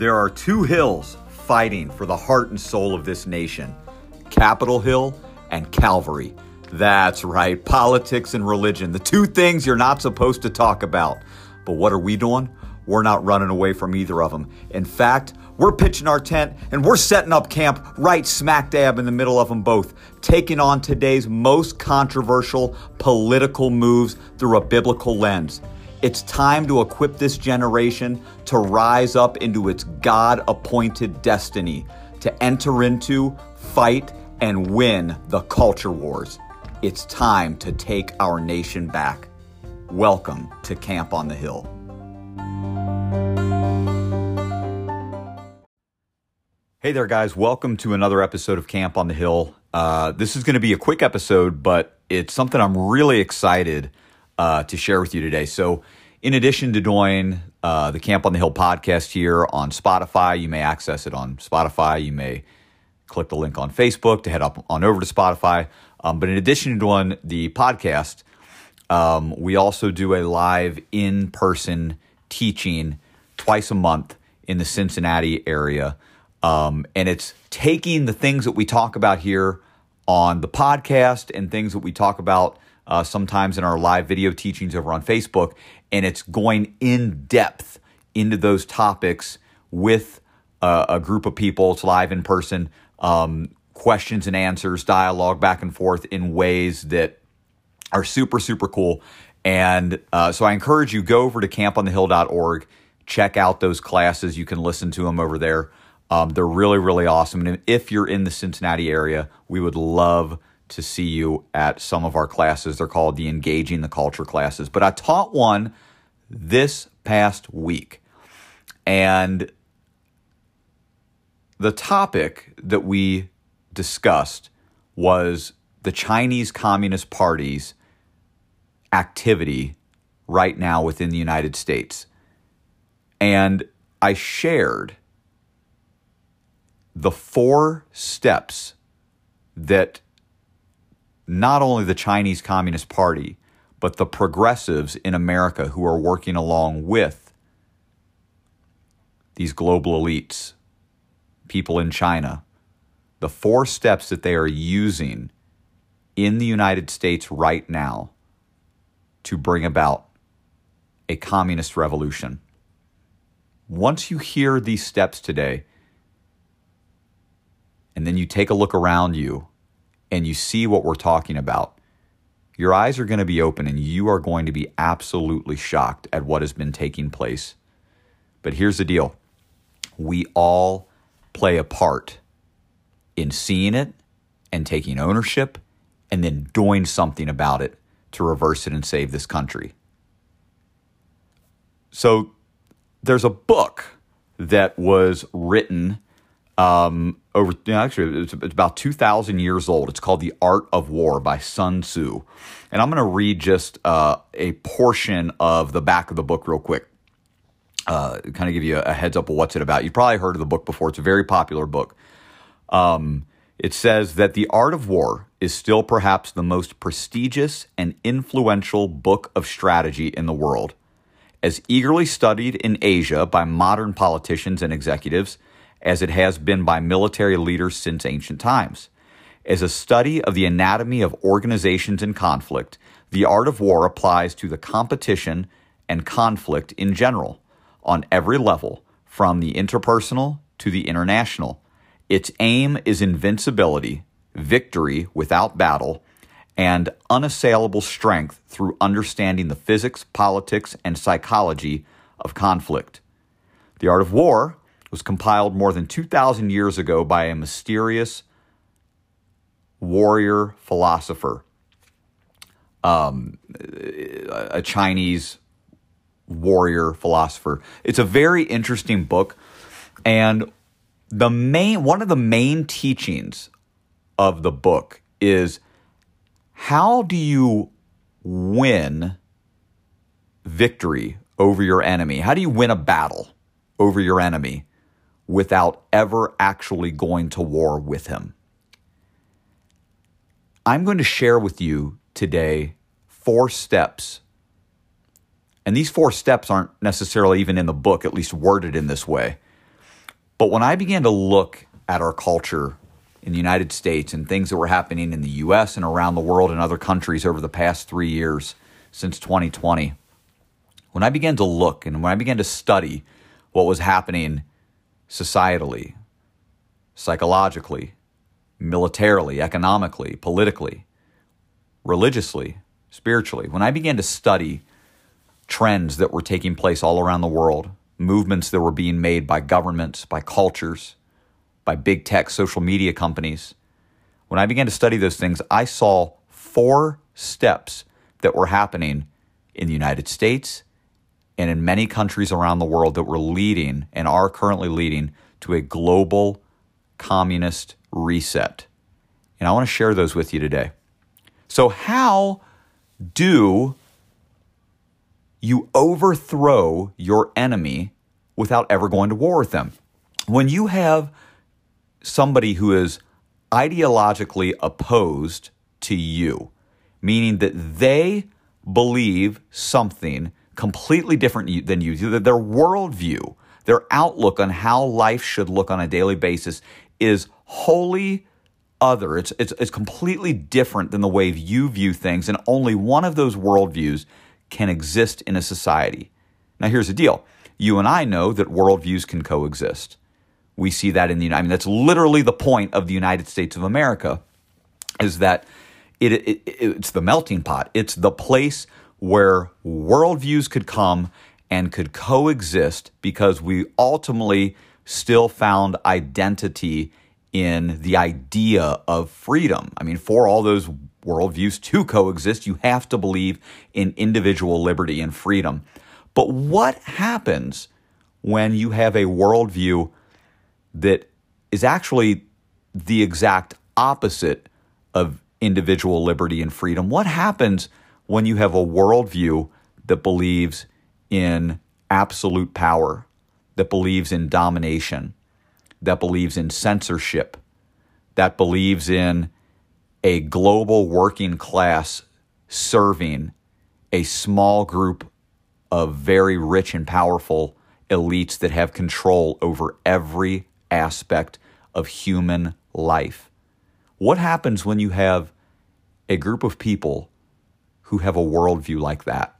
There are two hills fighting for the heart and soul of this nation Capitol Hill and Calvary. That's right, politics and religion, the two things you're not supposed to talk about. But what are we doing? We're not running away from either of them. In fact, we're pitching our tent and we're setting up camp right smack dab in the middle of them both, taking on today's most controversial political moves through a biblical lens. It's time to equip this generation to rise up into its God appointed destiny, to enter into, fight, and win the culture wars. It's time to take our nation back. Welcome to Camp on the Hill. Hey there, guys. Welcome to another episode of Camp on the Hill. Uh, this is going to be a quick episode, but it's something I'm really excited uh, to share with you today. So, in addition to doing uh, the Camp on the Hill podcast here on Spotify, you may access it on Spotify. You may click the link on Facebook to head up on over to Spotify. Um, but in addition to doing the podcast, um, we also do a live in person teaching twice a month in the Cincinnati area. Um, and it's taking the things that we talk about here on the podcast and things that we talk about uh, sometimes in our live video teachings over on Facebook, and it's going in depth into those topics with uh, a group of people. It's live in person, um, questions and answers, dialogue back and forth in ways that are super, super cool. And uh, so I encourage you go over to camponthehill.org, check out those classes. You can listen to them over there. Um, they're really, really awesome. And if you're in the Cincinnati area, we would love to see you at some of our classes. They're called the Engaging the Culture classes. But I taught one this past week. And the topic that we discussed was the Chinese Communist Party's activity right now within the United States. And I shared the four steps that not only the Chinese Communist Party, but the progressives in America who are working along with these global elites, people in China, the four steps that they are using in the United States right now to bring about a communist revolution. Once you hear these steps today, and then you take a look around you and you see what we're talking about, your eyes are going to be open and you are going to be absolutely shocked at what has been taking place. But here's the deal we all play a part in seeing it and taking ownership and then doing something about it to reverse it and save this country. So there's a book that was written um, over actually it's, it's about 2000 years old. It's called the art of war by sun tzu. And i'm going to read just uh, a portion of the back of the book real quick. Uh, kind of give you a, a, heads up of what's it about. You've probably heard of the book before. It's a very popular book. Um, it says that the art of war is still perhaps the most prestigious and influential book of strategy in the world. As eagerly studied in asia by modern politicians and executives as it has been by military leaders since ancient times. As a study of the anatomy of organizations in conflict, the art of war applies to the competition and conflict in general, on every level, from the interpersonal to the international. Its aim is invincibility, victory without battle, and unassailable strength through understanding the physics, politics, and psychology of conflict. The Art of War was compiled more than 2,000 years ago by a mysterious warrior philosopher, um, a Chinese warrior philosopher. It's a very interesting book, and the main one of the main teachings of the book is how do you win victory over your enemy? How do you win a battle over your enemy? Without ever actually going to war with him. I'm going to share with you today four steps. And these four steps aren't necessarily even in the book, at least worded in this way. But when I began to look at our culture in the United States and things that were happening in the US and around the world and other countries over the past three years since 2020, when I began to look and when I began to study what was happening societally, psychologically, militarily, economically, politically, religiously, spiritually, when I began to study trends that were taking place all around the world, movements that were being made by governments, by cultures, by big tech social media companies, when I began to study those things, I saw four steps that were happening in the United States and in many countries around the world that were leading and are currently leading to a global communist reset. And I want to share those with you today. So, how do you overthrow your enemy without ever going to war with them? When you have somebody who is ideologically opposed to you, meaning that they believe something completely different than you, their worldview, their outlook on how life should look on a daily basis is wholly other. It's, it's, it's completely different than the way you view things, and only one of those worldviews can exist in a society. Now, here's the deal you and I know that worldviews can coexist. We see that in the United I mean, that's literally the point of the United States of America, is that it, it, it's the melting pot. It's the place where worldviews could come and could coexist because we ultimately still found identity in the idea of freedom. I mean, for all those worldviews to coexist, you have to believe in individual liberty and freedom. But what happens when you have a worldview that is actually the exact opposite of individual liberty and freedom? What happens when you have a worldview that believes in absolute power, that believes in domination, that believes in censorship, that believes in a global working class serving a small group of very rich and powerful elites that have control over every aspect of human life. What happens when you have a group of people who have a worldview like that?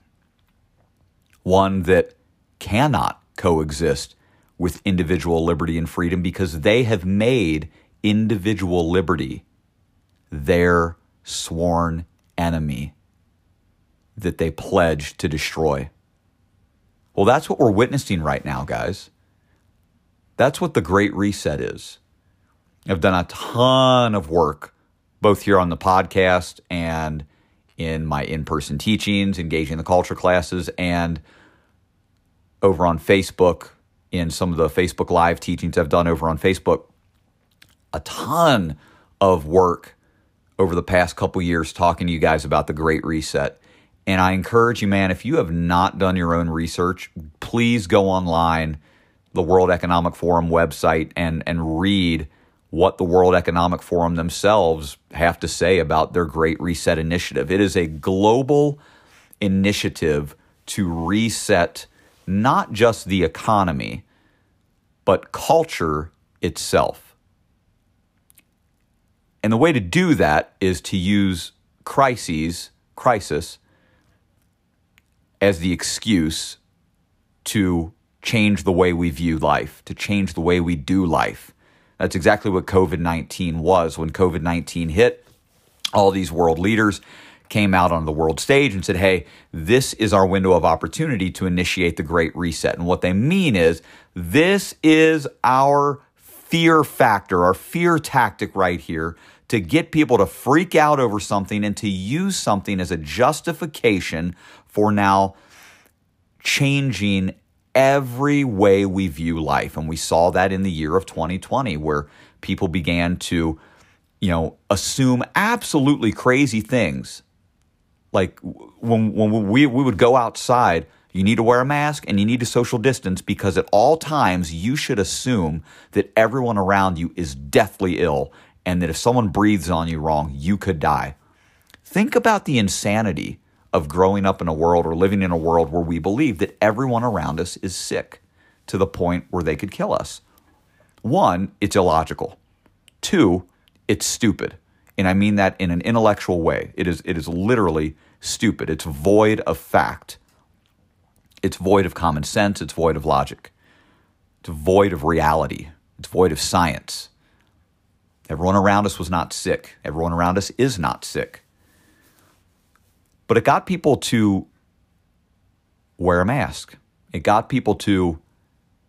One that cannot coexist with individual liberty and freedom because they have made individual liberty their sworn enemy that they pledge to destroy. Well, that's what we're witnessing right now, guys. That's what the Great Reset is. I've done a ton of work, both here on the podcast and in my in person teachings, engaging the culture classes, and over on Facebook in some of the Facebook Live teachings I've done over on Facebook, a ton of work over the past couple years talking to you guys about the Great Reset. And I encourage you, man, if you have not done your own research, please go online, the World Economic Forum website, and, and read what the World Economic Forum themselves have to say about their Great Reset initiative. It is a global initiative to reset not just the economy, but culture itself. And the way to do that is to use crises, crisis, as the excuse to change the way we view life, to change the way we do life. That's exactly what COVID 19 was. When COVID 19 hit, all these world leaders came out on the world stage and said, hey, this is our window of opportunity to initiate the Great Reset. And what they mean is, this is our fear factor, our fear tactic right here to get people to freak out over something and to use something as a justification for now changing every way we view life. And we saw that in the year of 2020, where people began to, you know, assume absolutely crazy things like when when we we would go outside you need to wear a mask and you need to social distance because at all times you should assume that everyone around you is deathly ill and that if someone breathes on you wrong you could die think about the insanity of growing up in a world or living in a world where we believe that everyone around us is sick to the point where they could kill us one, it's illogical. Two, it's stupid. And I mean that in an intellectual way. It is, it is literally stupid. It's void of fact. It's void of common sense. It's void of logic. It's void of reality. It's void of science. Everyone around us was not sick. Everyone around us is not sick. But it got people to wear a mask. It got people to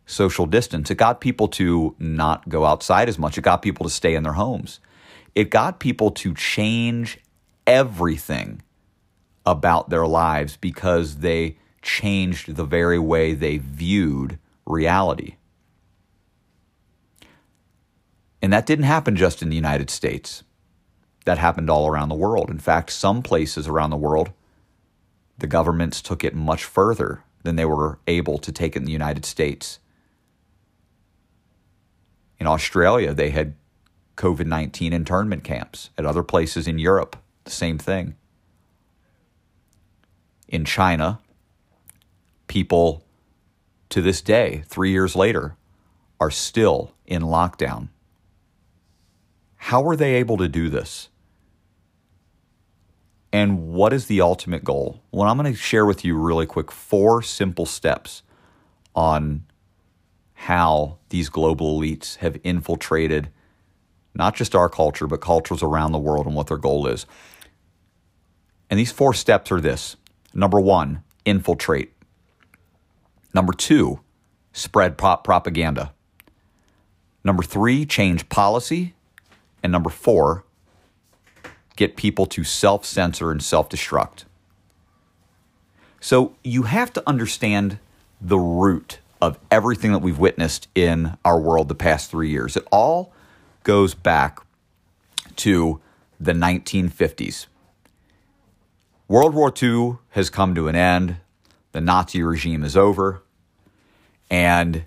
social distance. It got people to not go outside as much. It got people to stay in their homes. It got people to change everything about their lives because they changed the very way they viewed reality. And that didn't happen just in the United States. That happened all around the world. In fact, some places around the world, the governments took it much further than they were able to take it in the United States. In Australia, they had COVID 19 internment camps. At other places in Europe, the same thing. In China, people to this day, three years later, are still in lockdown. How are they able to do this? And what is the ultimate goal? Well, I'm going to share with you really quick four simple steps on how these global elites have infiltrated not just our culture, but cultures around the world and what their goal is. And these four steps are this number one, infiltrate. Number two, spread prop propaganda. Number three, change policy. And number four, get people to self censor and self destruct. So you have to understand the root of everything that we've witnessed in our world the past three years. It all goes back to the 1950s. World War II has come to an end, the Nazi regime is over, and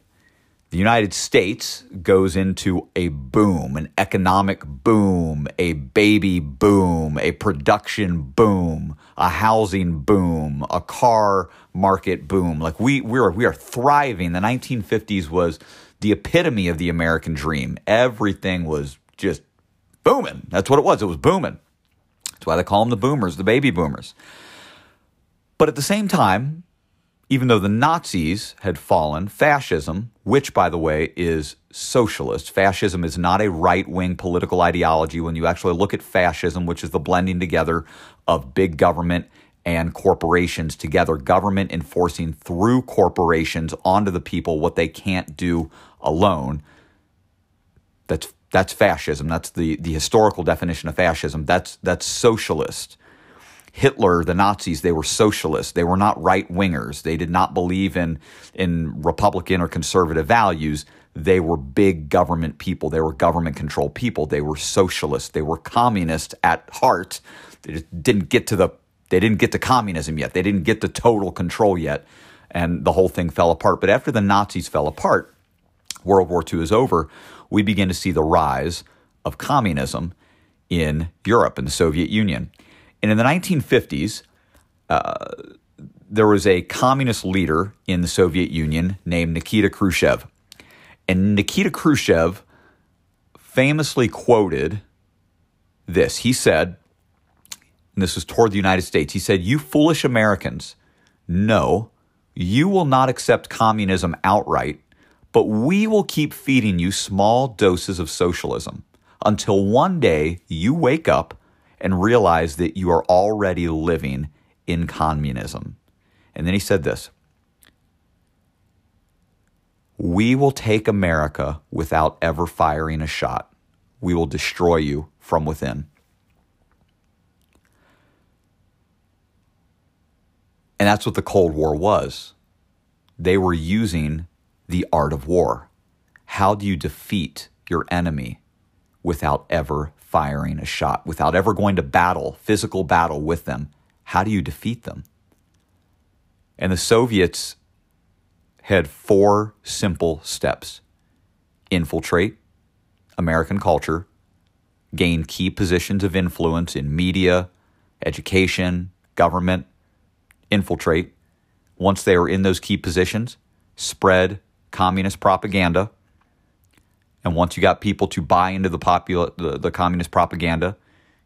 the United States goes into a boom, an economic boom, a baby boom, a production boom, a housing boom, a car market boom. Like we we are we are thriving. The 1950s was the epitome of the American dream. Everything was just booming. That's what it was. It was booming. That's why they call them the boomers, the baby boomers. But at the same time, even though the Nazis had fallen, fascism, which, by the way, is socialist, fascism is not a right wing political ideology. When you actually look at fascism, which is the blending together of big government and corporations together, government enforcing through corporations onto the people what they can't do alone. That's that's fascism. That's the, the historical definition of fascism. That's that's socialist. Hitler, the Nazis, they were socialists. They were not right wingers. They did not believe in, in Republican or conservative values. They were big government people. They were government controlled people. They were socialists. They were communists at heart. They just didn't get to the they didn't get to communism yet. They didn't get to total control yet. And the whole thing fell apart. But after the Nazis fell apart, World War II is over, we begin to see the rise of communism in Europe and the Soviet Union. And in the 1950s, uh, there was a communist leader in the Soviet Union named Nikita Khrushchev. And Nikita Khrushchev famously quoted this. He said, and this was toward the United States, he said, You foolish Americans, no, you will not accept communism outright, but we will keep feeding you small doses of socialism until one day you wake up and realize that you are already living in communism. And then he said this We will take America without ever firing a shot. We will destroy you from within. And that's what the Cold War was. They were using the art of war. How do you defeat your enemy without ever firing a shot, without ever going to battle, physical battle with them, how do you defeat them? And the Soviets had four simple steps infiltrate American culture, gain key positions of influence in media, education, government, infiltrate. Once they were in those key positions, spread communist propaganda. And once you got people to buy into the popular the, the communist propaganda,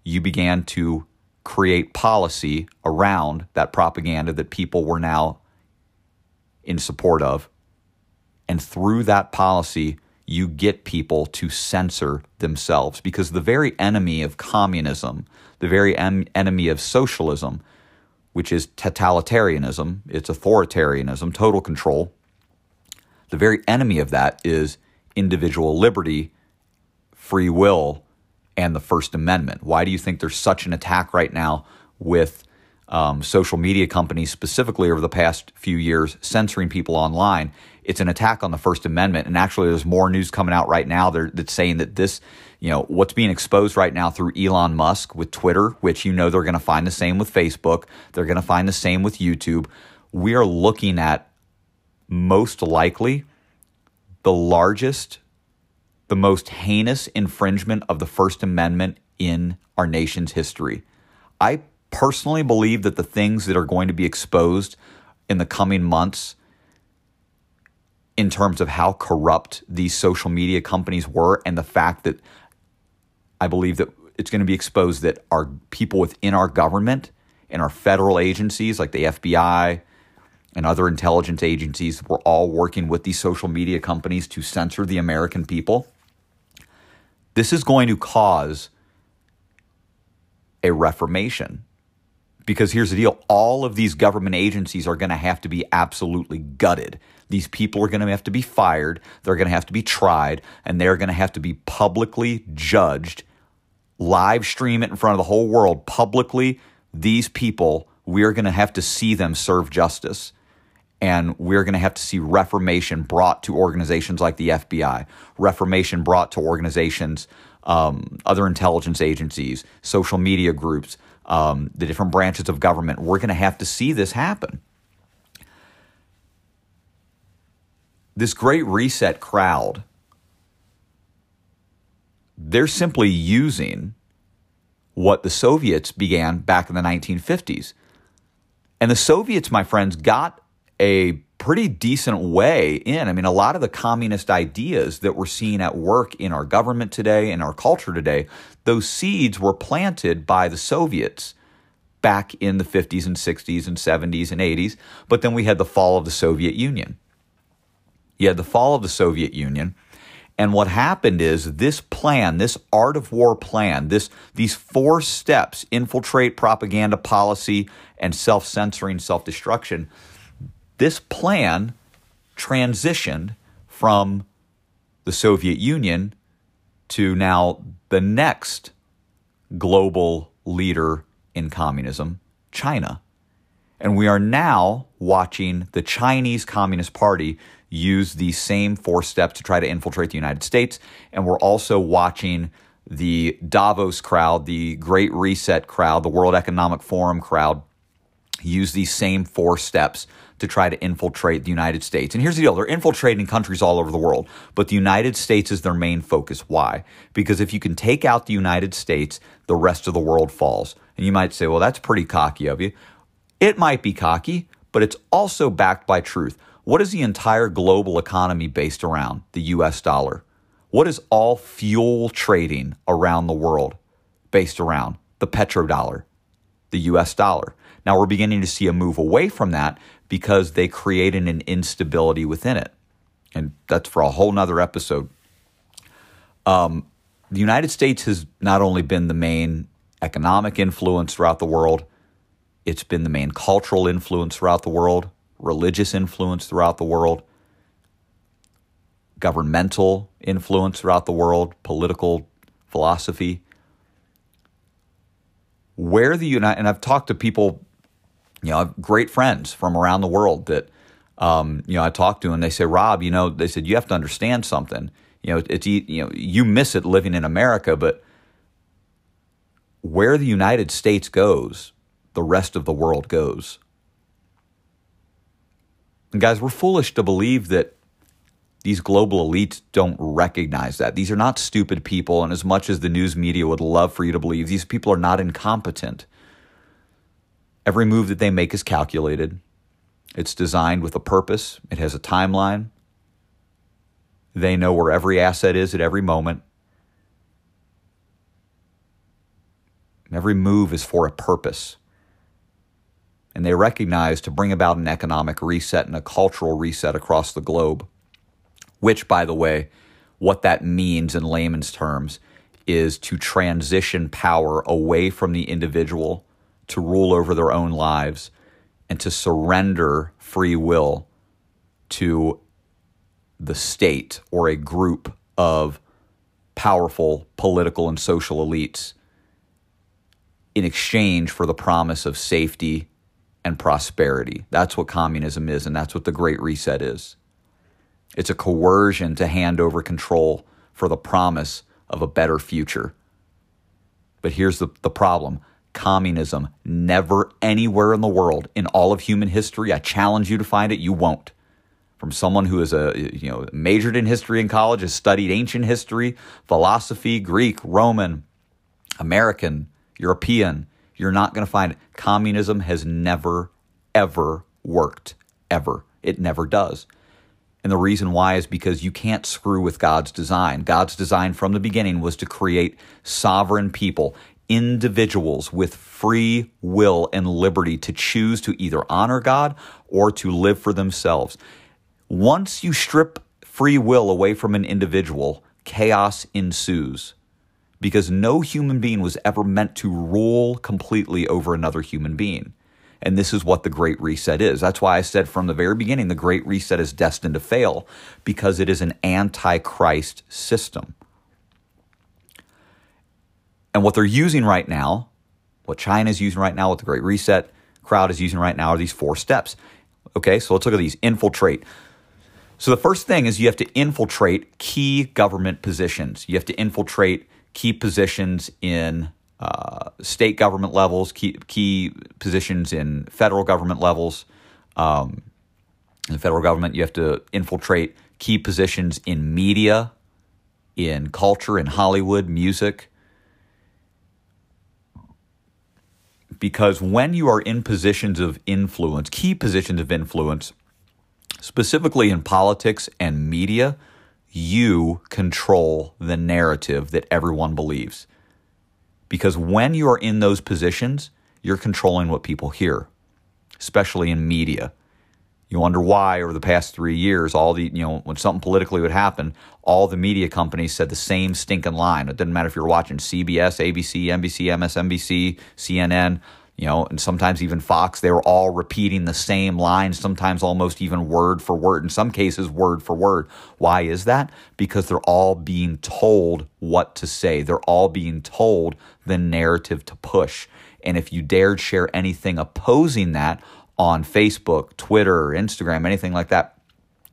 you began to create policy around that propaganda that people were now in support of. And through that policy, you get people to censor themselves because the very enemy of communism, the very em- enemy of socialism, which is totalitarianism, it's authoritarianism, total control. The very enemy of that is individual liberty, free will, and the First Amendment. Why do you think there's such an attack right now with um, social media companies, specifically over the past few years, censoring people online? It's an attack on the First Amendment. And actually, there's more news coming out right now that's saying that this, you know, what's being exposed right now through Elon Musk with Twitter, which you know they're going to find the same with Facebook, they're going to find the same with YouTube. We are looking at most likely the largest, the most heinous infringement of the First Amendment in our nation's history. I personally believe that the things that are going to be exposed in the coming months in terms of how corrupt these social media companies were and the fact that I believe that it's going to be exposed that our people within our government and our federal agencies like the FBI, and other intelligence agencies were all working with these social media companies to censor the American people. This is going to cause a reformation. Because here's the deal all of these government agencies are going to have to be absolutely gutted. These people are going to have to be fired, they're going to have to be tried, and they're going to have to be publicly judged, live stream it in front of the whole world publicly. These people, we're going to have to see them serve justice and we're going to have to see reformation brought to organizations like the FBI, reformation brought to organizations, um, other intelligence agencies, social media groups, um, the different branches of government. We're going to have to see this happen. This great reset crowd, they're simply using what the Soviets began back in the 1950s. And the Soviets, my friends, got a pretty decent way in. I mean, a lot of the communist ideas that we're seeing at work in our government today, in our culture today, those seeds were planted by the Soviets back in the 50s and 60s and 70s and 80s. But then we had the fall of the Soviet Union. You had the fall of the Soviet Union. And what happened is this plan, this art of war plan, this these four steps, infiltrate propaganda policy and self-censoring, self-destruction, this plan transitioned from the Soviet Union to now the next global leader in communism, China. And we are now watching the Chinese Communist Party use these same four steps to try to infiltrate the United States. And we're also watching the Davos crowd, the Great Reset crowd, the World Economic Forum crowd use these same four steps to try to infiltrate the United States. And here's the deal they're infiltrating countries all over the world, but the United States is their main focus. Why? Because if you can take out the United States, the rest of the world falls. And you might say, well, that's pretty cocky of you. It might be cocky, but it's also backed by truth. What is the entire global economy based around? The US dollar. What is all fuel trading around the world based around? The petrodollar, the US dollar. Now we're beginning to see a move away from that because they created an instability within it. And that's for a whole nother episode. Um, the United States has not only been the main economic influence throughout the world, it's been the main cultural influence throughout the world, religious influence throughout the world, governmental influence throughout the world, political philosophy. Where the United, and I've talked to people you know, I have great friends from around the world that, um, you know, I talk to and they say, Rob, you know, they said, you have to understand something. You know, it's, you know, you miss it living in America, but where the United States goes, the rest of the world goes. And guys, we're foolish to believe that these global elites don't recognize that. These are not stupid people. And as much as the news media would love for you to believe, these people are not incompetent. Every move that they make is calculated. It's designed with a purpose. It has a timeline. They know where every asset is at every moment. Every move is for a purpose. And they recognize to bring about an economic reset and a cultural reset across the globe, which, by the way, what that means in layman's terms is to transition power away from the individual to rule over their own lives and to surrender free will to the state or a group of powerful political and social elites in exchange for the promise of safety and prosperity. That's what communism is, and that's what the Great Reset is. It's a coercion to hand over control for the promise of a better future. But here's the, the problem communism never anywhere in the world in all of human history i challenge you to find it you won't from someone who is a you know majored in history in college has studied ancient history philosophy greek roman american european you're not going to find it. communism has never ever worked ever it never does and the reason why is because you can't screw with God's design. God's design from the beginning was to create sovereign people individuals with free will and liberty to choose to either honor God or to live for themselves. Once you strip free will away from an individual, chaos ensues because no human being was ever meant to rule completely over another human being. And this is what the Great Reset is. That's why I said from the very beginning the Great Reset is destined to fail because it is an antichrist system. And what they're using right now, what China is using right now, what the Great Reset crowd is using right now are these four steps. Okay, so let's look at these infiltrate. So the first thing is you have to infiltrate key government positions. You have to infiltrate key positions in uh, state government levels, key, key positions in federal government levels. Um, in the federal government, you have to infiltrate key positions in media, in culture, in Hollywood, music. Because when you are in positions of influence, key positions of influence, specifically in politics and media, you control the narrative that everyone believes. Because when you are in those positions, you're controlling what people hear, especially in media. You wonder why over the past three years, all the, you know, when something politically would happen, all the media companies said the same stinking line. It didn't matter if you're watching CBS, ABC, NBC, MSNBC, CNN, you know, and sometimes even Fox, they were all repeating the same line, sometimes almost even word for word, in some cases, word for word. Why is that? Because they're all being told what to say, they're all being told the narrative to push. And if you dared share anything opposing that, on Facebook, Twitter, Instagram, anything like that.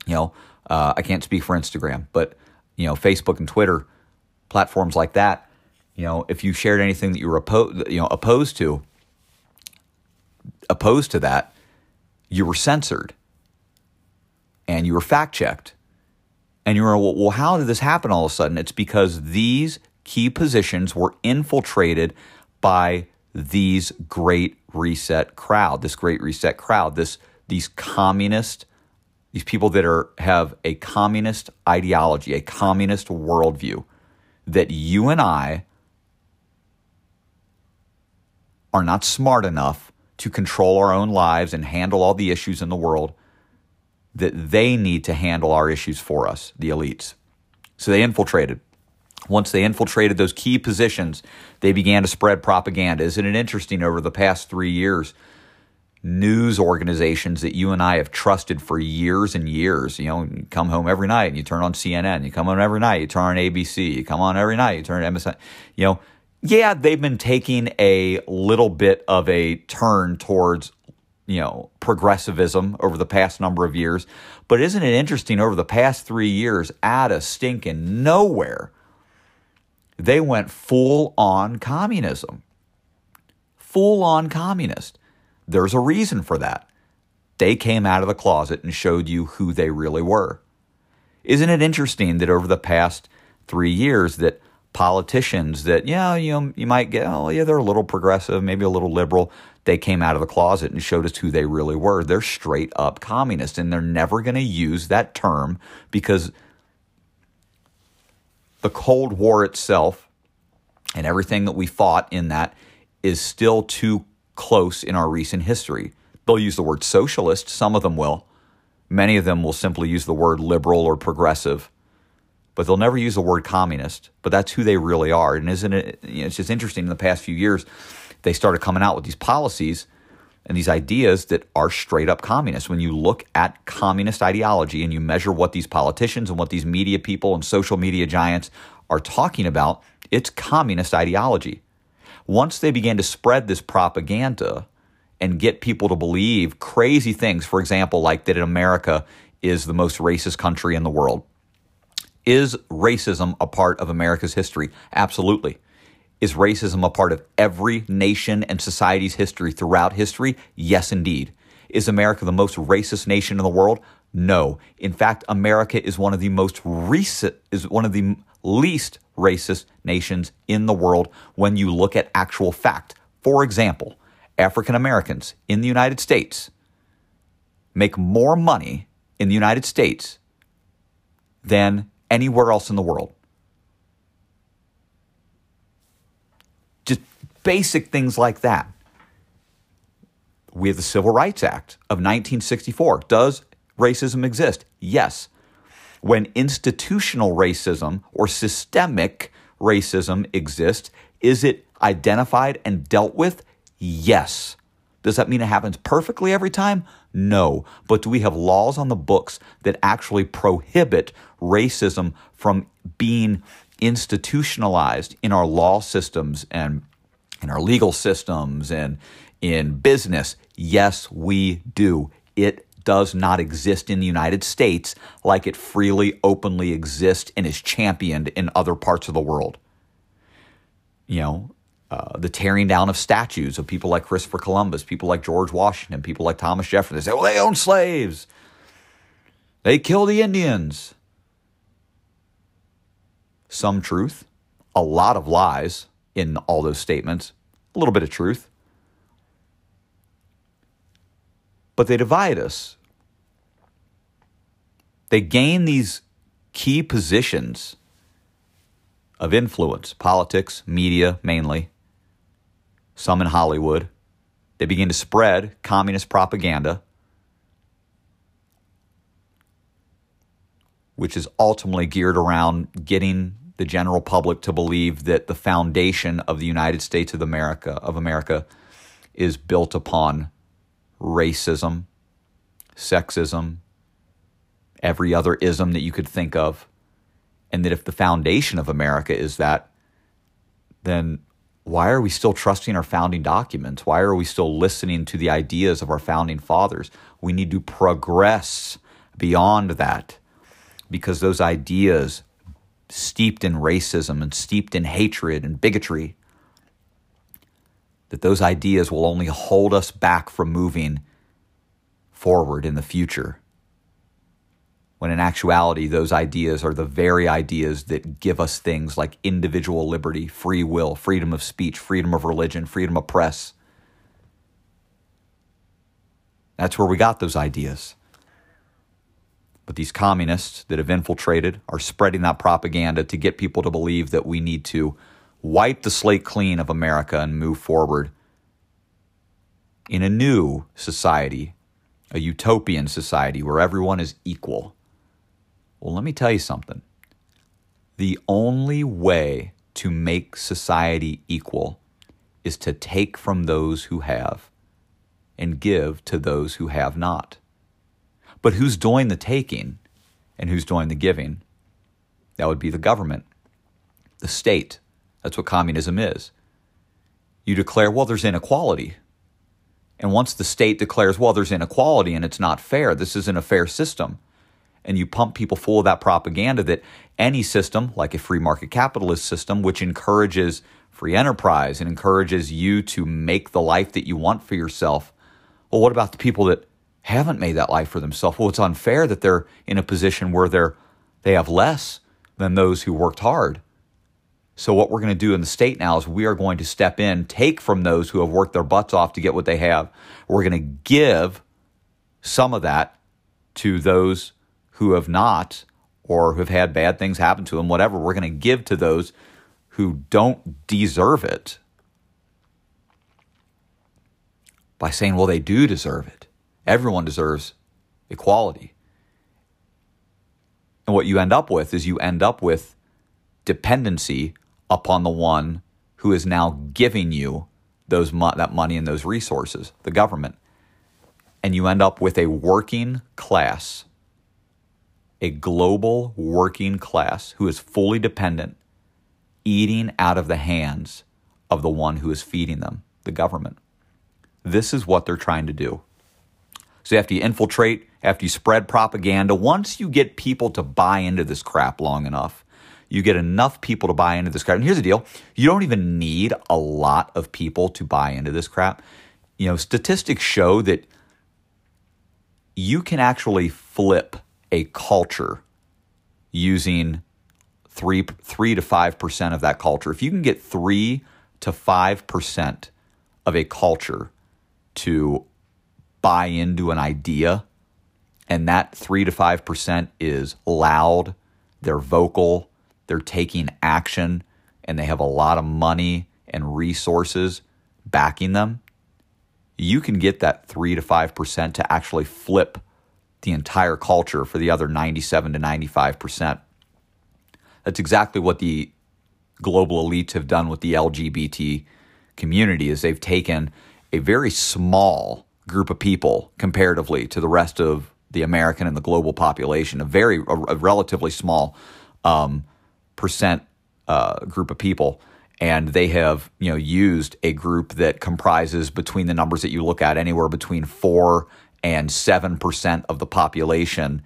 You know, uh, I can't speak for Instagram, but you know, Facebook and Twitter platforms like that. You know, if you shared anything that you were opposed, you know, opposed to, opposed to that, you were censored, and you were fact checked, and you were well, well. How did this happen all of a sudden? It's because these key positions were infiltrated by these great reset crowd, this great reset crowd, this these communist, these people that are have a communist ideology, a communist worldview that you and I are not smart enough to control our own lives and handle all the issues in the world that they need to handle our issues for us, the elites. So they infiltrated. Once they infiltrated those key positions, they began to spread propaganda. Isn't it interesting over the past three years? News organizations that you and I have trusted for years and years. You know, you come home every night and you turn on CNN. You come on every night, you turn on ABC. You come on every night, you turn on MSN. You know, yeah, they've been taking a little bit of a turn towards you know, progressivism over the past number of years. But isn't it interesting over the past three years, out of stinking nowhere, they went full on communism. Full on communist. There's a reason for that. They came out of the closet and showed you who they really were. Isn't it interesting that over the past three years that politicians that, yeah, you know, you might get, oh, yeah, they're a little progressive, maybe a little liberal. They came out of the closet and showed us who they really were. They're straight up communists and they're never going to use that term because the Cold War itself and everything that we fought in that is still too close in our recent history. They'll use the word socialist, some of them will. Many of them will simply use the word liberal or progressive, but they'll never use the word communist. But that's who they really are. And isn't it? You know, it's just interesting in the past few years, they started coming out with these policies and these ideas that are straight up communist. When you look at communist ideology and you measure what these politicians and what these media people and social media giants are talking about, it's communist ideology. Once they began to spread this propaganda and get people to believe crazy things, for example, like that America is the most racist country in the world. Is racism a part of America's history? Absolutely. Is racism a part of every nation and society's history throughout history? Yes, indeed. Is America the most racist nation in the world? No. In fact, America is one of the most recent, is one of the least racist nations in the world when you look at actual fact. For example, African Americans in the United States make more money in the United States than anywhere else in the world. Just basic things like that. We have the Civil Rights Act of 1964. Does racism exist? Yes. When institutional racism or systemic racism exists, is it identified and dealt with? Yes. Does that mean it happens perfectly every time? No. But do we have laws on the books that actually prohibit racism from being institutionalized in our law systems and in our legal systems and in business? Yes, we do. It does not exist in the United States like it freely, openly exists and is championed in other parts of the world. You know, uh, the tearing down of statues of people like Christopher Columbus, people like George Washington, people like Thomas Jefferson. They say, well, they owned slaves. They killed the Indians. Some truth, a lot of lies in all those statements, a little bit of truth. But they divide us. They gain these key positions of influence, politics, media mainly some in Hollywood. They begin to spread communist propaganda, which is ultimately geared around getting the general public to believe that the foundation of the United States of America of America is built upon racism, sexism, every other ism that you could think of. And that if the foundation of America is that, then why are we still trusting our founding documents? Why are we still listening to the ideas of our founding fathers? We need to progress beyond that because those ideas, steeped in racism and steeped in hatred and bigotry, that those ideas will only hold us back from moving forward in the future when in actuality, those ideas are the very ideas that give us things like individual liberty, free will, freedom of speech, freedom of religion, freedom of press. That's where we got those ideas. But these communists that have infiltrated are spreading that propaganda to get people to believe that we need to wipe the slate clean of America and move forward in a new society, a utopian society where everyone is equal. Well, let me tell you something. The only way to make society equal is to take from those who have and give to those who have not. But who's doing the taking and who's doing the giving? That would be the government, the state. That's what communism is. You declare, well, there's inequality. And once the state declares, well, there's inequality and it's not fair, this isn't a fair system, and you pump people full of that propaganda that any system, like a free market capitalist system, which encourages free enterprise and encourages you to make the life that you want for yourself. Well, what about the people that haven't made that life for themselves? Well, it's unfair that they're in a position where they're they have less than those who worked hard. So what we're going to do in the state now is we are going to step in, take from those who have worked their butts off to get what they have. We're going to give some of that to those who have not, or who have had bad things happen to them, whatever. We're going to give to those who don't deserve it by saying, well, they do deserve it. Everyone deserves equality. And what you end up with is you end up with dependency upon the one who is now giving you those mo- that money and those resources, the government. And you end up with a working class, a global working class who is fully dependent, eating out of the hands of the one who is feeding them, the government. This is what they're trying to do. So after you infiltrate, after you spread propaganda, once you get people to buy into this crap long enough, you get enough people to buy into this crap. And here's the deal you don't even need a lot of people to buy into this crap. You know, statistics show that you can actually flip a culture using three three to five percent of that culture. If you can get three to five percent of a culture to buy into an idea, and that 3 to 5% is loud, they're vocal, they're taking action, and they have a lot of money and resources backing them, you can get that 3 to 5% to actually flip the entire culture for the other 97 to 95%. That's exactly what the global elites have done with the LGBT community is they've taken a very small group of people comparatively to the rest of the American and the global population, a very a, a relatively small um, percent uh, group of people, and they have you know used a group that comprises between the numbers that you look at anywhere between four and seven percent of the population,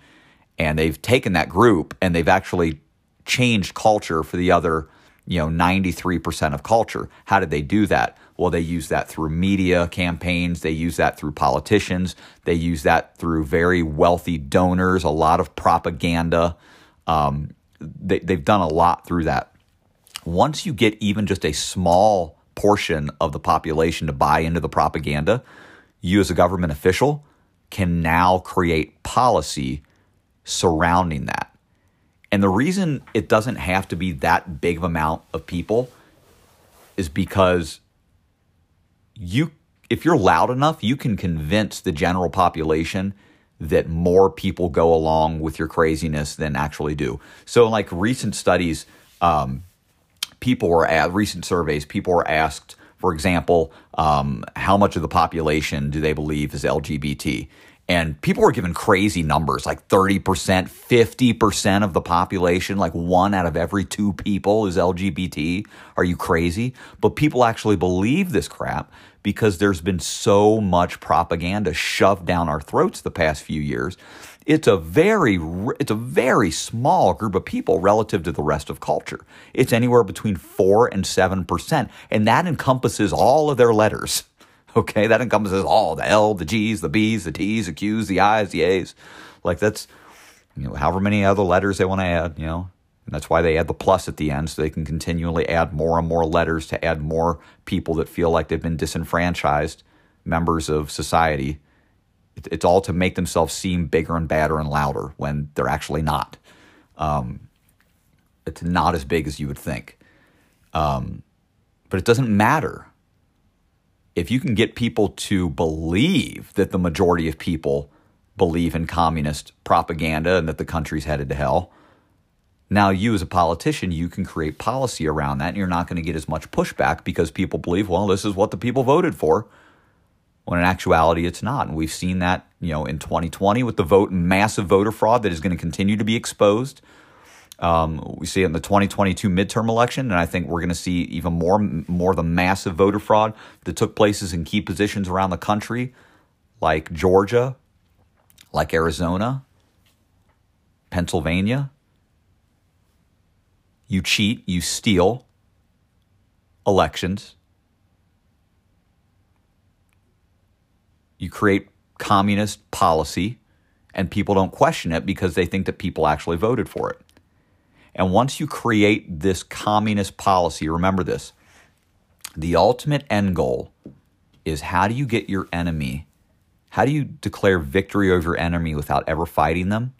and they've taken that group and they've actually changed culture for the other you know 93% of culture. How did they do that? Well, they use that through media campaigns. They use that through politicians. They use that through very wealthy donors, a lot of propaganda. Um, they, they've done a lot through that. Once you get even just a small portion of the population to buy into the propaganda, you as a government official can now create policy surrounding that. And the reason it doesn't have to be that big of amount of people is because you if you're loud enough, you can convince the general population that more people go along with your craziness than actually do. So, like recent studies, um, people were at recent surveys, people were asked, for example, um, how much of the population do they believe is LGBT? And people were given crazy numbers like 30%, 50% of the population, like one out of every two people is LGBT. Are you crazy? But people actually believe this crap because there's been so much propaganda shoved down our throats the past few years. It's a very it's a very small group of people relative to the rest of culture. It's anywhere between 4 and 7% and that encompasses all of their letters. Okay, that encompasses all the L, the G's, the B's, the T's, the Q's, the I's, the A's. Like that's you know, however many other letters they want to add, you know. And that's why they add the plus at the end so they can continually add more and more letters to add more people that feel like they've been disenfranchised members of society. It's all to make themselves seem bigger and badder and louder when they're actually not. Um, it's not as big as you would think. Um, but it doesn't matter if you can get people to believe that the majority of people believe in communist propaganda and that the country's headed to hell, now you as a politician, you can create policy around that and you're not going to get as much pushback because people believe, well, this is what the people voted for. When in actuality, it's not. And we've seen that, you know, in 2020 with the vote, and massive voter fraud that is going to continue to be exposed. Um, we see it in the 2022 midterm election, and I think we're going to see even more more the massive voter fraud that took places in key positions around the country, like Georgia, like Arizona, Pennsylvania. You cheat, you steal elections. You create communist policy, and people don't question it because they think that people actually voted for it. And once you create this communist policy, remember this the ultimate end goal is how do you get your enemy, how do you declare victory over your enemy without ever fighting them?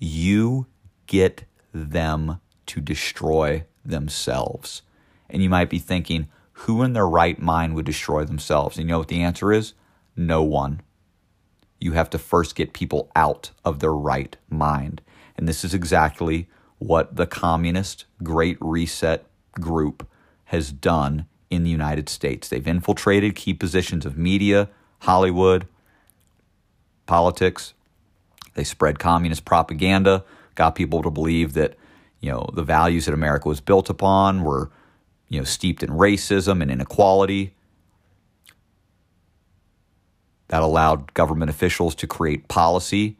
You get them to destroy themselves. And you might be thinking, who in their right mind would destroy themselves? And you know what the answer is? No one. You have to first get people out of their right mind. And this is exactly what the communist Great Reset group has done in the United States. They've infiltrated key positions of media, Hollywood, politics. They spread communist propaganda, got people to believe that, you know, the values that America was built upon were, you know, steeped in racism and inequality. That allowed government officials to create policy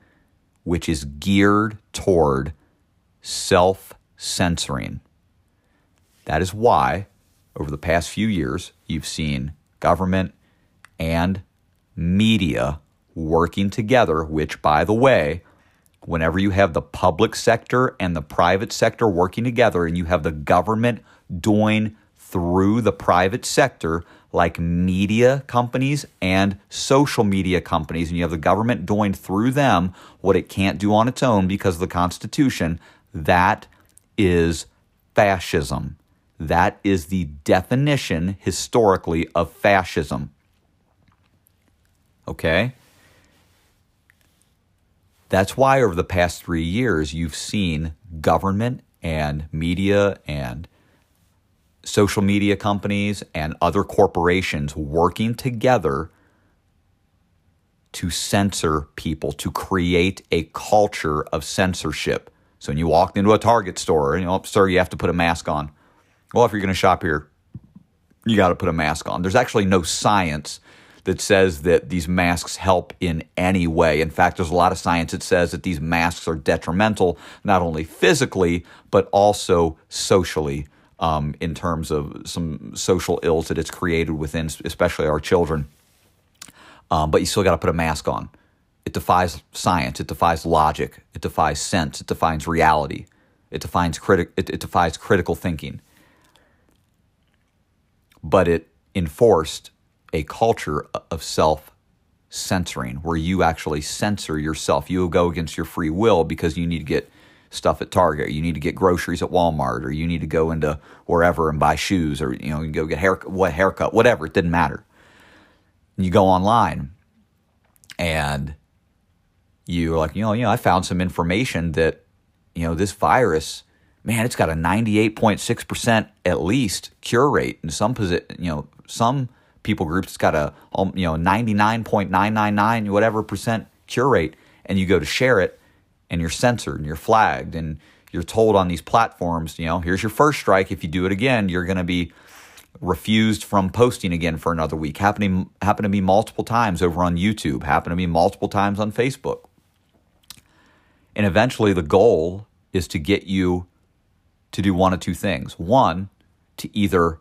which is geared toward self censoring. That is why, over the past few years, you've seen government and media working together, which, by the way, whenever you have the public sector and the private sector working together and you have the government doing through the private sector, like media companies and social media companies, and you have the government doing through them what it can't do on its own because of the Constitution, that is fascism. That is the definition historically of fascism. Okay? That's why over the past three years, you've seen government and media and social media companies and other corporations working together to censor people, to create a culture of censorship. So when you walk into a Target store, you know, sir, you have to put a mask on. Well, if you're going to shop here, you got to put a mask on. There's actually no science that says that these masks help in any way. In fact, there's a lot of science that says that these masks are detrimental, not only physically, but also socially um, in terms of some social ills that it's created within, especially our children. Um, but you still got to put a mask on. It defies science. It defies logic. It defies sense. It defines reality. It defines criti- it, it defies critical thinking. But it enforced a culture of self censoring where you actually censor yourself. You go against your free will because you need to get stuff at Target, you need to get groceries at Walmart, or you need to go into wherever and buy shoes, or you know, you go get hair what haircut, whatever. It didn't matter. You go online, and you're like, you know, you know, I found some information that you know this virus, man, it's got a 98.6 percent at least cure rate in some posi- you know, some people groups it's got a um, you know 99.999 whatever percent cure rate, and you go to share it and you're censored and you're flagged and you're told on these platforms, you know, here's your first strike. If you do it again, you're going to be refused from posting again for another week. Happening happened to me multiple times over on YouTube. Happened to me multiple times on Facebook. And eventually, the goal is to get you to do one of two things. One, to either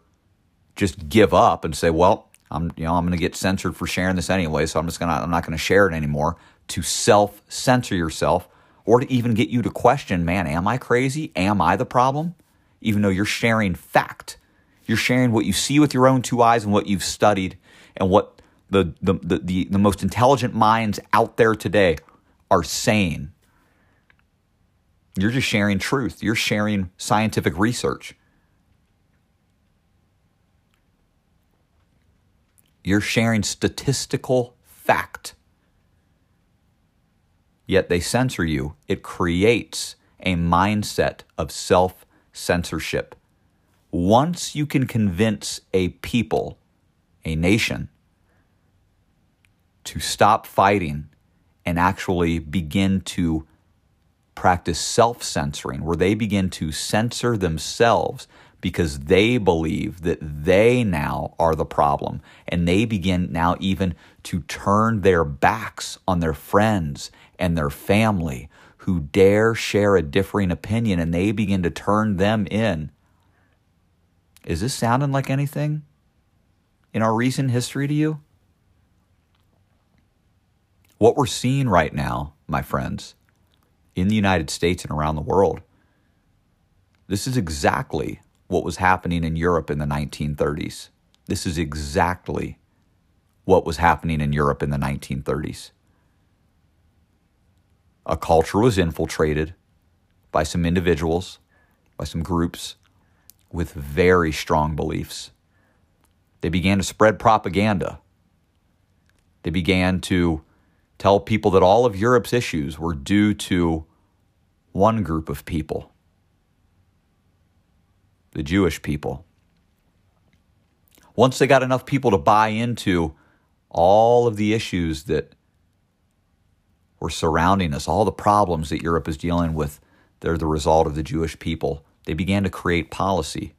just give up and say, "Well, I'm you know I'm going to get censored for sharing this anyway, so I'm just gonna I'm not going to share it anymore." To self censor yourself or to even get you to question, man, am I crazy? Am I the problem? Even though you're sharing fact, you're sharing what you see with your own two eyes and what you've studied and what the, the, the, the, the most intelligent minds out there today are saying. You're just sharing truth. You're sharing scientific research. You're sharing statistical fact yet they censor you. It creates a mindset of self censorship. Once you can convince a people, a nation, to stop fighting and actually begin to practice self censoring, where they begin to censor themselves because they believe that they now are the problem. And they begin now even to turn their backs on their friends and their family who dare share a differing opinion and they begin to turn them in. Is this sounding like anything in our recent history to you? What we're seeing right now, my friends, in the United States and around the world, this is exactly what was happening in Europe in the 1930s. This is exactly what was happening in Europe in the 1930s. A culture was infiltrated by some individuals, by some groups with very strong beliefs. They began to spread propaganda. They began to tell people that all of Europe's issues were due to one group of people the Jewish people. Once they got enough people to buy into all of the issues that were surrounding us, all the problems that Europe is dealing with, they're the result of the Jewish people. They began to create policy.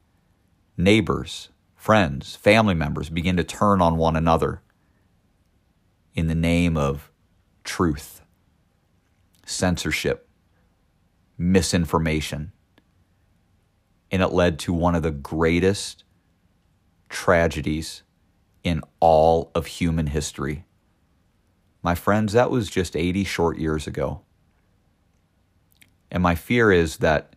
Neighbors, friends, family members began to turn on one another in the name of truth, censorship, misinformation. And it led to one of the greatest tragedies in all of human history. My friends, that was just 80 short years ago. And my fear is that,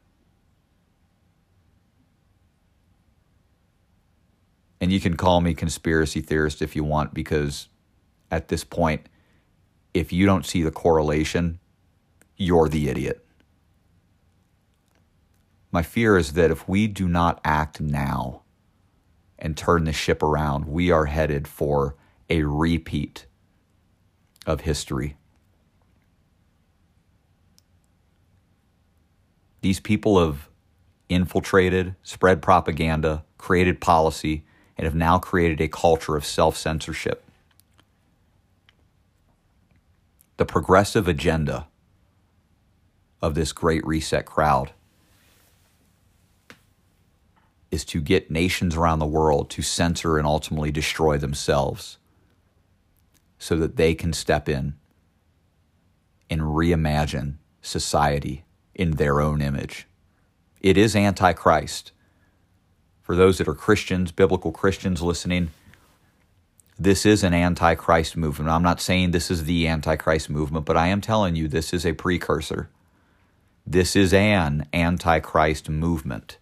and you can call me conspiracy theorist if you want, because at this point, if you don't see the correlation, you're the idiot. My fear is that if we do not act now and turn the ship around, we are headed for a repeat of history. These people have infiltrated, spread propaganda, created policy, and have now created a culture of self censorship. The progressive agenda of this great reset crowd is to get nations around the world to censor and ultimately destroy themselves so that they can step in and reimagine society in their own image. It is antichrist. For those that are Christians, biblical Christians listening, this is an antichrist movement. I'm not saying this is the antichrist movement, but I am telling you this is a precursor. This is an antichrist movement.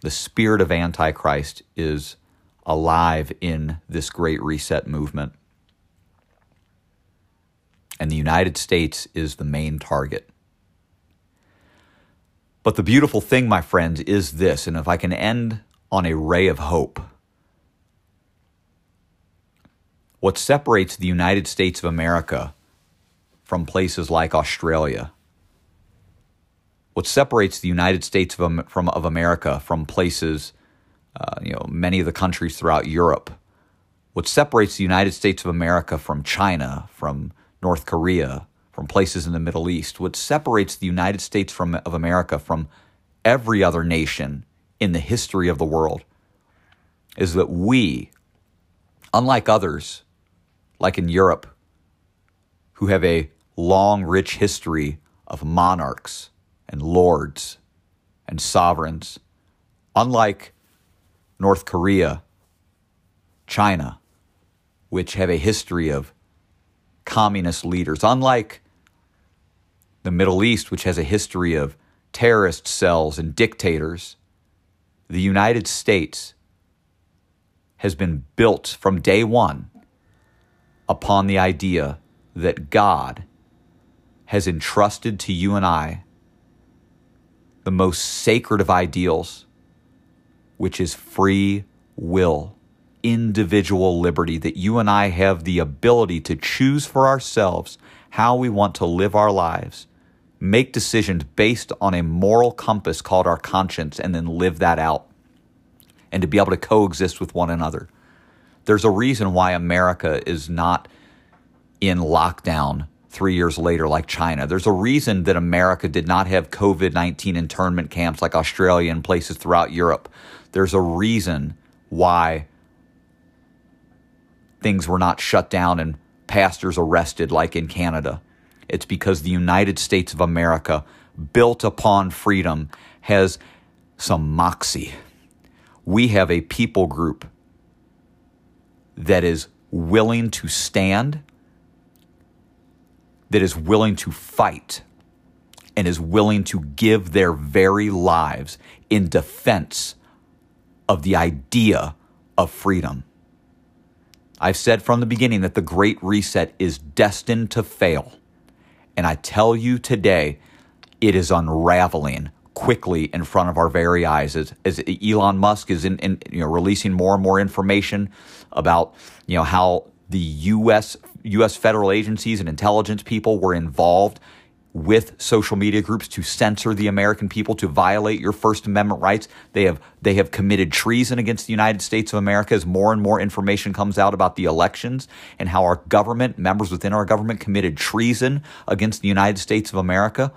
The spirit of antichrist is alive in this great reset movement and the United States is the main target. But the beautiful thing, my friends, is this, and if I can end on a ray of hope, what separates the United States of America from places like Australia, what separates the United States of, from, of America from places, uh, you know, many of the countries throughout Europe, what separates the United States of America from China, from North Korea, from places in the Middle East. What separates the United States from, of America from every other nation in the history of the world is that we, unlike others, like in Europe, who have a long, rich history of monarchs and lords and sovereigns, unlike North Korea, China, which have a history of communist leaders. Unlike the Middle East, which has a history of terrorist cells and dictators, the United States has been built from day one upon the idea that God has entrusted to you and I the most sacred of ideals, which is free will individual liberty, that you and I have the ability to choose for ourselves how we want to live our lives, make decisions based on a moral compass called our conscience, and then live that out, and to be able to coexist with one another. There's a reason why America is not in lockdown three years later, like China. There's a reason that America did not have COVID 19 internment camps like Australia and places throughout Europe. There's a reason why things were not shut down and pastors arrested like in Canada. It's because the United States of America, built upon freedom, has some moxie. We have a people group that is willing to stand, that is willing to fight, and is willing to give their very lives in defense of the idea of freedom. I've said from the beginning that the Great Reset is destined to fail. And I tell you today, it is unraveling quickly in front of our very eyes as, as Elon Musk is in, in, you know releasing more and more information about you know how the US US federal agencies and intelligence people were involved with social media groups to censor the American people, to violate your First Amendment rights. They have they have committed treason against the United States of America as more and more information comes out about the elections and how our government, members within our government, committed treason against the United States of America.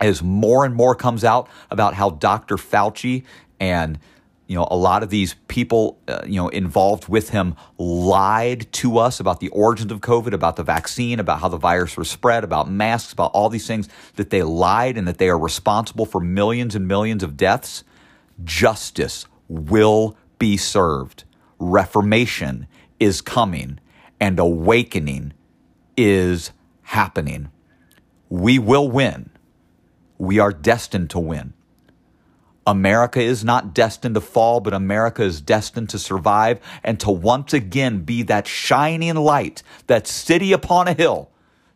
As more and more comes out about how Dr. Fauci and you know, a lot of these people, uh, you know, involved with him lied to us about the origins of COVID, about the vaccine, about how the virus was spread, about masks, about all these things that they lied and that they are responsible for millions and millions of deaths. Justice will be served. Reformation is coming and awakening is happening. We will win. We are destined to win. America is not destined to fall, but America is destined to survive and to once again be that shining light, that city upon a hill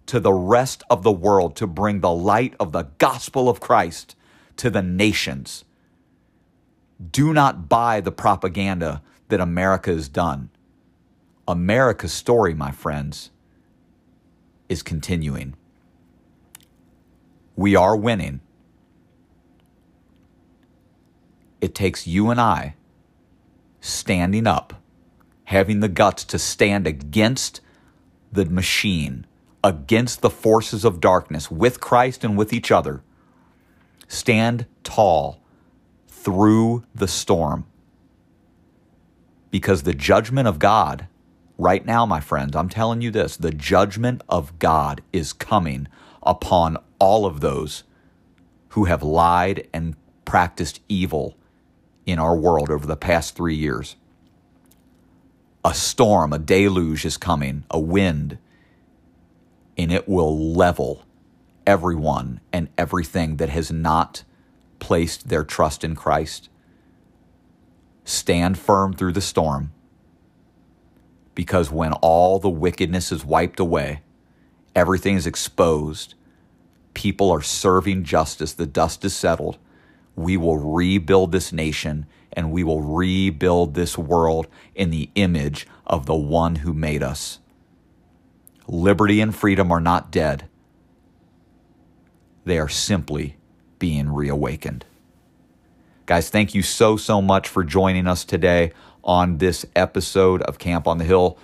to the rest of the world, to bring the light of the gospel of Christ to the nations. Do not buy the propaganda that America has done. America's story, my friends, is continuing. We are winning. It takes you and I standing up, having the guts to stand against the machine, against the forces of darkness, with Christ and with each other. Stand tall through the storm. Because the judgment of God, right now, my friends, I'm telling you this the judgment of God is coming upon all of those who have lied and practiced evil in our world over the past three years. A storm, a deluge is coming, a wind, and it will level everyone and everything that has not placed their trust in Christ. Stand firm through the storm because when all the wickedness is wiped away, everything is exposed, people are serving justice, the dust is settled we will rebuild this nation and we will rebuild this world in the image of the one who made us. Liberty and freedom are not dead, they are simply being reawakened. Guys, thank you so, so much for joining us today on this episode of Camp on the Hill.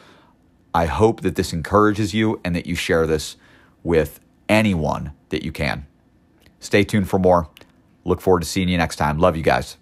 I hope that this encourages you and that you share this with anyone that you can. Stay tuned for more. Look forward to seeing you next time. Love you guys.